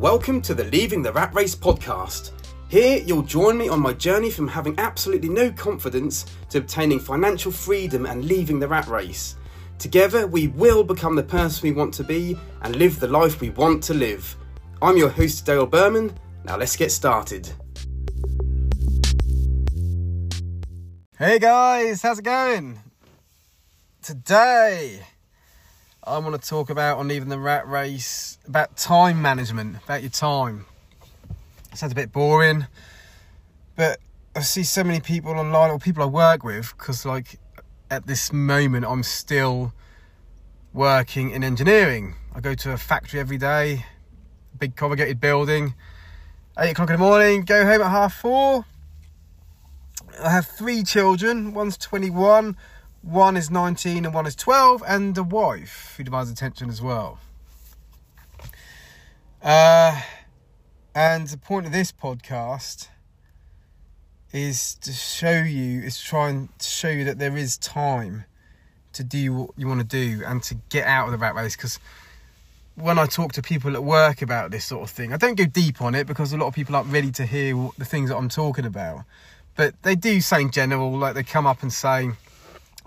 Welcome to the Leaving the Rat Race podcast. Here, you'll join me on my journey from having absolutely no confidence to obtaining financial freedom and leaving the rat race. Together, we will become the person we want to be and live the life we want to live. I'm your host, Dale Berman. Now, let's get started. Hey guys, how's it going? Today, I want to talk about on even the Rat Race about time management, about your time. Sounds a bit boring, but I see so many people online or people I work with because, like, at this moment, I'm still working in engineering. I go to a factory every day, big corrugated building, eight o'clock in the morning, go home at half four. I have three children. One's 21, one is 19, and one is 12, and a wife who demands attention as well. Uh, and the point of this podcast is to show you, is trying to show you that there is time to do what you want to do and to get out of the rat race. Because when I talk to people at work about this sort of thing, I don't go deep on it because a lot of people aren't ready to hear the things that I'm talking about. But they do say in general, like they come up and say,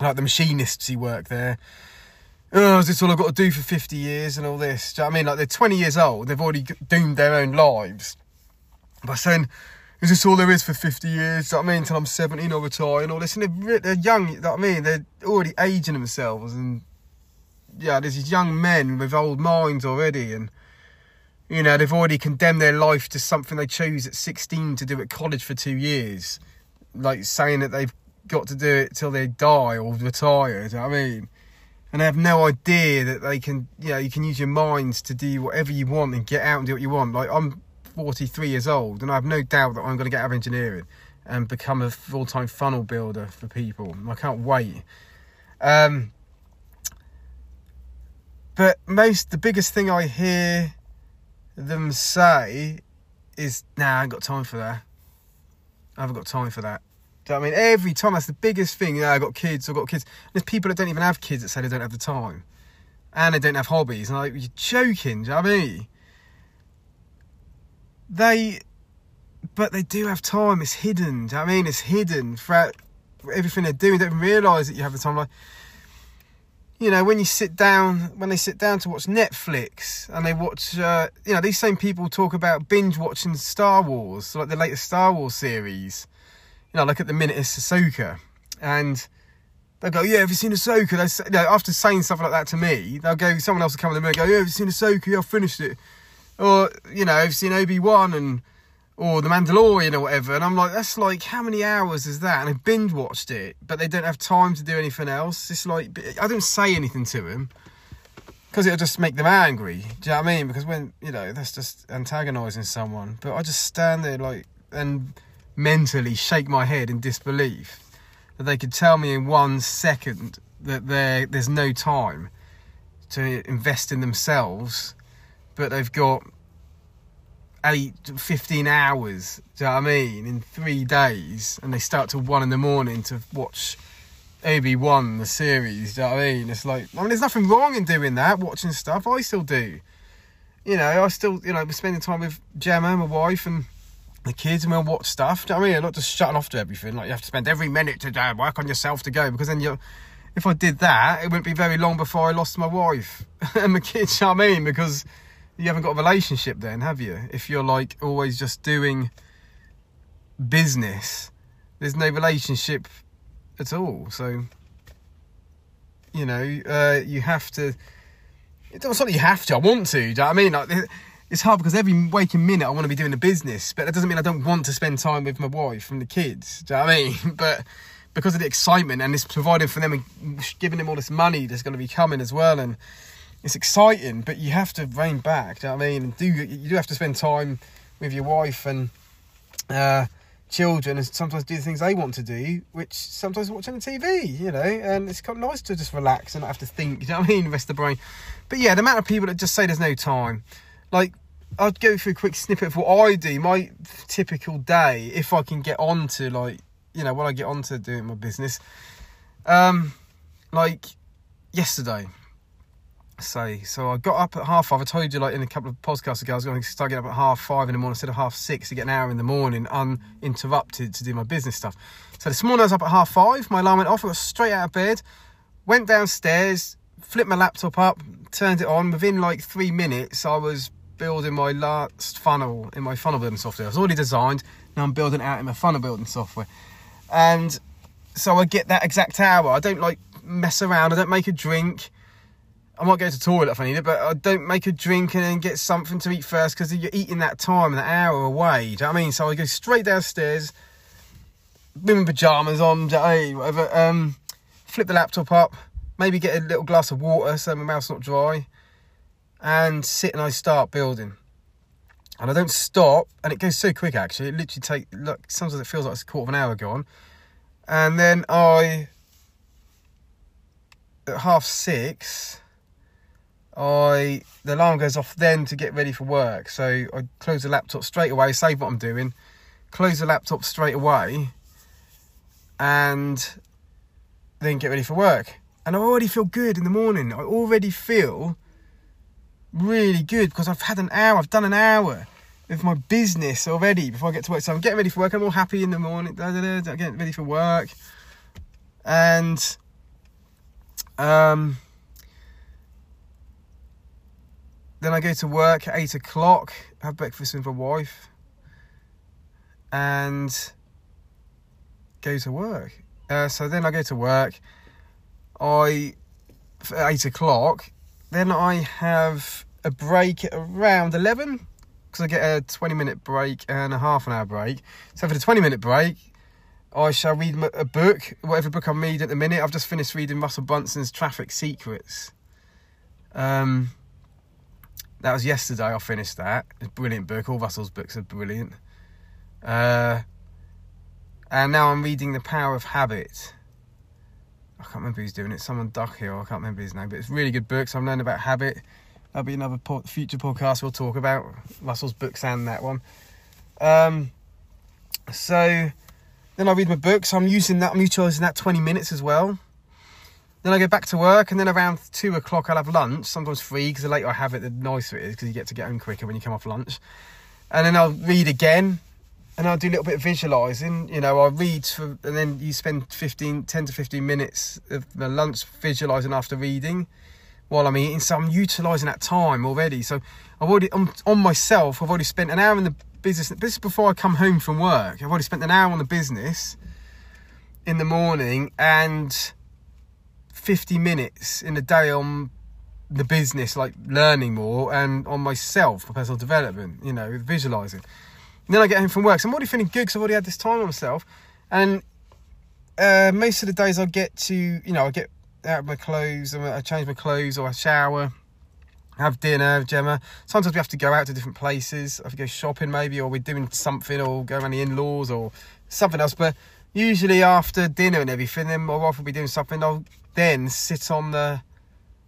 like the machinists who work there, oh, is this all I've got to do for 50 years and all this? Do you know I mean? Like they're 20 years old, they've already doomed their own lives by saying, is this all there is for 50 years? Do you know I mean? Until I'm 70 or retire and all this. And they're, they're young, you know I mean? They're already aging themselves. And yeah, there's these young men with old minds already. And, you know, they've already condemned their life to something they chose at 16 to do at college for two years. Like saying that they've got to do it till they die or retire. Do you know what I mean? and they have no idea that they can, you know, you can use your minds to do whatever you want and get out and do what you want. Like I'm 43 years old, and I have no doubt that I'm going to get out of engineering and become a full-time funnel builder for people. I can't wait. Um, but most, the biggest thing I hear them say is, "Nah, I ain't got time for that. I haven't got time for that." I mean? Every time, that's the biggest thing. Yeah, I got kids, I got kids. There's people that don't even have kids that say they don't have the time. And they don't have hobbies. And I'm like, you're joking, do you know I mean? They, but they do have time. It's hidden, do you know I mean? It's hidden throughout everything they're doing. They don't realise that you have the time. Like, you know, when you sit down, when they sit down to watch Netflix and they watch, uh, you know, these same people talk about binge watching Star Wars, like the latest Star Wars series you know, like at the minute it's Ahsoka, and they'll go, "Yeah, have you seen Ahsoka?" They say, you know, after saying stuff like that to me, they'll go, someone else will come in the and go, "Yeah, have you seen Ahsoka? Yeah, I finished it." Or you know, have you seen Obi Wan and or The Mandalorian or whatever? And I'm like, that's like how many hours is that? And I binge watched it, but they don't have time to do anything else. It's like I don't say anything to them because it'll just make them angry. Do you know what I mean? Because when you know that's just antagonising someone. But I just stand there like and mentally shake my head in disbelief that they could tell me in one second that there there's no time to invest in themselves, but they've got eight, 15 hours, do you know what I mean, in three days, and they start till one in the morning to watch Obi Wan, the series, do you know what I mean? It's like, I mean, there's nothing wrong in doing that, watching stuff, I still do. You know, I still, you know, spending time with Gemma, my wife, and the kids and we'll watch stuff. Do you know what I mean? Not just shutting off to everything. Like you have to spend every minute to uh, work on yourself to go because then you if I did that, it wouldn't be very long before I lost my wife and my kids. You know what I mean? Because you haven't got a relationship then, have you? If you're like always just doing business, there's no relationship at all. So, you know, uh, you have to. It's not something you have to. I want to. Do you know what I mean? Like, it's hard because every waking minute I want to be doing a business, but that doesn't mean I don't want to spend time with my wife and the kids. Do you know what I mean? But because of the excitement and it's providing for them and giving them all this money that's going to be coming as well, and it's exciting, but you have to rein back. Do you know what I mean? Do you do have to spend time with your wife and uh, children, and sometimes do the things they want to do, which sometimes watching the TV, you know, and it's kind of nice to just relax and not have to think. You know what I mean? Rest the brain. But yeah, the amount of people that just say there's no time like I'd go through a quick snippet of what I do, my typical day, if I can get on to like, you know, when I get on to doing my business. Um, like yesterday, say. So I got up at half five. I told you like in a couple of podcasts ago, I was going to start getting up at half five in the morning instead of half six to get an hour in the morning uninterrupted to do my business stuff. So this morning I was up at half five. My alarm went off. I got straight out of bed, went downstairs, flipped my laptop up, turned it on. Within like three minutes, I was building my last funnel in my funnel building software. I was already designed. Now I'm building out in my funnel building software, and so I get that exact hour. I don't like mess around. I don't make a drink. I might go to toilet if I need it, but I don't make a drink and then get something to eat first because you're eating that time, that hour away. Do you know what I mean? So I go straight downstairs, my pajamas on, hey, whatever. Um, flip the laptop up, maybe get a little glass of water so my mouth's not dry, and sit and I start building. And I don't stop, and it goes so quick actually. It literally takes, look, sometimes it feels like it's a quarter of an hour gone. And then I, at half six, I the alarm goes off then to get ready for work. So I close the laptop straight away, save what I'm doing, close the laptop straight away, and then get ready for work. And I already feel good in the morning. I already feel really good because I've had an hour, I've done an hour with my business already before I get to work. So I'm getting ready for work. I'm all happy in the morning. Da, da, da, getting ready for work. And um then I go to work at eight o'clock, have breakfast with my wife, and go to work. Uh, so then I go to work. I at eight o'clock. Then I have a break around eleven because I get a twenty minute break and a half an hour break. So for the twenty minute break, I shall read a book, whatever book I'm reading at the minute. I've just finished reading Russell Brunson's Traffic Secrets. Um, that was yesterday. I finished that. It's a brilliant book. All Russell's books are brilliant. Uh, and now I'm reading The Power of Habit. I can't remember who's doing it. Someone Duckhill. I can't remember his name, but it's really good books. I'm learning about habit. That'll be another po- future podcast we'll talk about Russell's books and that one. Um, so then I read my books. I'm using that. I'm utilising that 20 minutes as well. Then I go back to work, and then around two o'clock I'll have lunch. Sometimes free because the later I have it, the nicer it is because you get to get home quicker when you come off lunch. And then I'll read again, and I'll do a little bit of visualising. You know, I'll read for, and then you spend 15, 10 to 15 minutes of my lunch visualising after reading while I'm eating. So I'm utilising that time already. So I've already on, on myself. I've already spent an hour in the business. This is before I come home from work. I've already spent an hour on the business in the morning and 50 minutes in a day on the business, like learning more, and on myself for personal development, you know, visualizing. And then I get home from work, so I'm already feeling good because I've already had this time on myself. And uh, most of the days I get to, you know, I get out of my clothes, I change my clothes, or I shower, have dinner, with Gemma. Sometimes we have to go out to different places. I have to go shopping maybe, or we're doing something, or go around the in-laws, or something else. But usually after dinner and everything, then my wife will be doing something. I'll then sit on the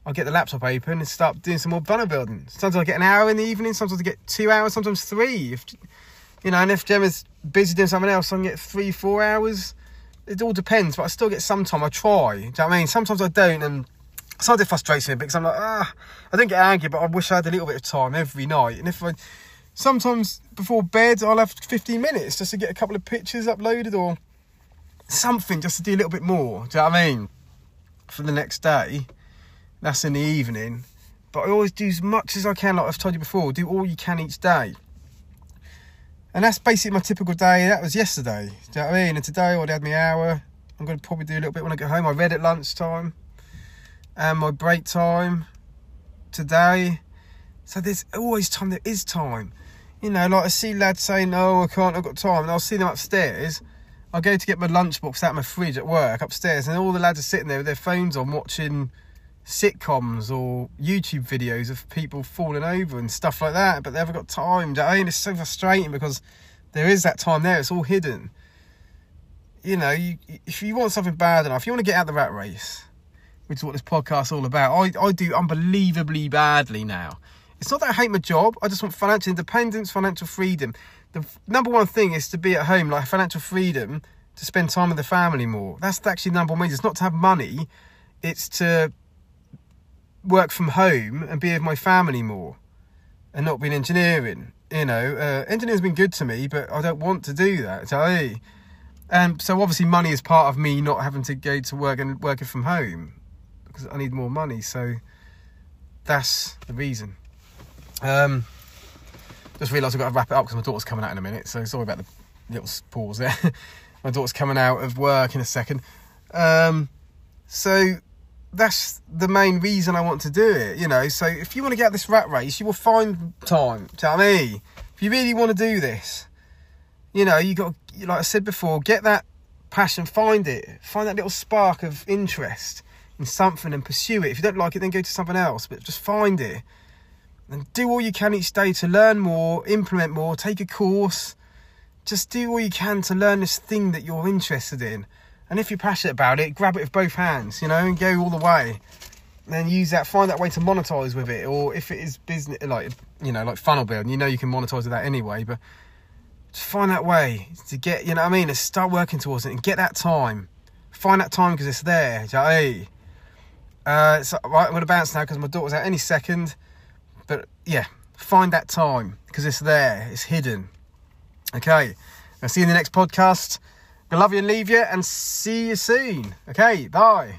I'll get the laptop open and start doing some more banner building. Sometimes I get an hour in the evening, sometimes I get two hours, sometimes three. If you know, and if Gemma's busy doing something else, I can get three, four hours. It all depends, but I still get some time. I try. Do you know what I mean? Sometimes I don't, and sometimes it frustrates me because I'm like, ah, I don't get angry, but I wish I had a little bit of time every night. And if I sometimes before bed, I'll have 15 minutes just to get a couple of pictures uploaded or something just to do a little bit more. Do you know what I mean? for the next day. That's in the evening. But I always do as much as I can, like I've told you before, do all you can each day. And that's basically my typical day. That was yesterday. Do you know what I mean? And today I already had my hour. I'm going to probably do a little bit when I get home. I read at lunchtime and my break time today. So there's always time. There is time. You know, like I see lads saying, no, I can't, I've got time. And I'll see them upstairs I go to get my lunchbox out of my fridge at work upstairs, and all the lads are sitting there with their phones on watching sitcoms or YouTube videos of people falling over and stuff like that, but they haven't got time. I mean, it's so frustrating because there is that time there, it's all hidden. You know, you, if you want something bad enough, you want to get out the rat race, which is what this podcast's all about. I, I do unbelievably badly now. It's not that I hate my job, I just want financial independence, financial freedom the number one thing is to be at home, like financial freedom, to spend time with the family more. That's actually number one reason. It's not to have money, it's to work from home and be with my family more and not be in engineering. You know, uh, engineering's been good to me, but I don't want to do that. So, and um, so obviously money is part of me not having to go to work and working from home because I need more money. So that's the reason. Um, just realised I've got to wrap it up because my daughter's coming out in a minute. So sorry about the little pause there. my daughter's coming out of work in a second. Um, so that's the main reason I want to do it, you know. So if you want to get this rat race, you will find time. I mean? If you really want to do this, you know, you got, like I said before, get that passion, find it, find that little spark of interest in something and pursue it. If you don't like it, then go to something else, but just find it and do all you can each day to learn more, implement more, take a course. Just do all you can to learn this thing that you're interested in and if you're passionate about it, grab it with both hands, you know, and go all the way. And then use that, find that way to monetize with it. Or if it is business, like, you know, like funnel building, you know, you can monetize with that anyway. But just find that way to get, you know what I mean? And start working towards it and get that time. Find that time because it's there. You know mean? uh, so, right, I'm going to bounce now because my daughter's out any second. But yeah, find that time because it's there, it's hidden. Okay, I'll see you in the next podcast. I love you and leave you and see you soon. Okay, bye.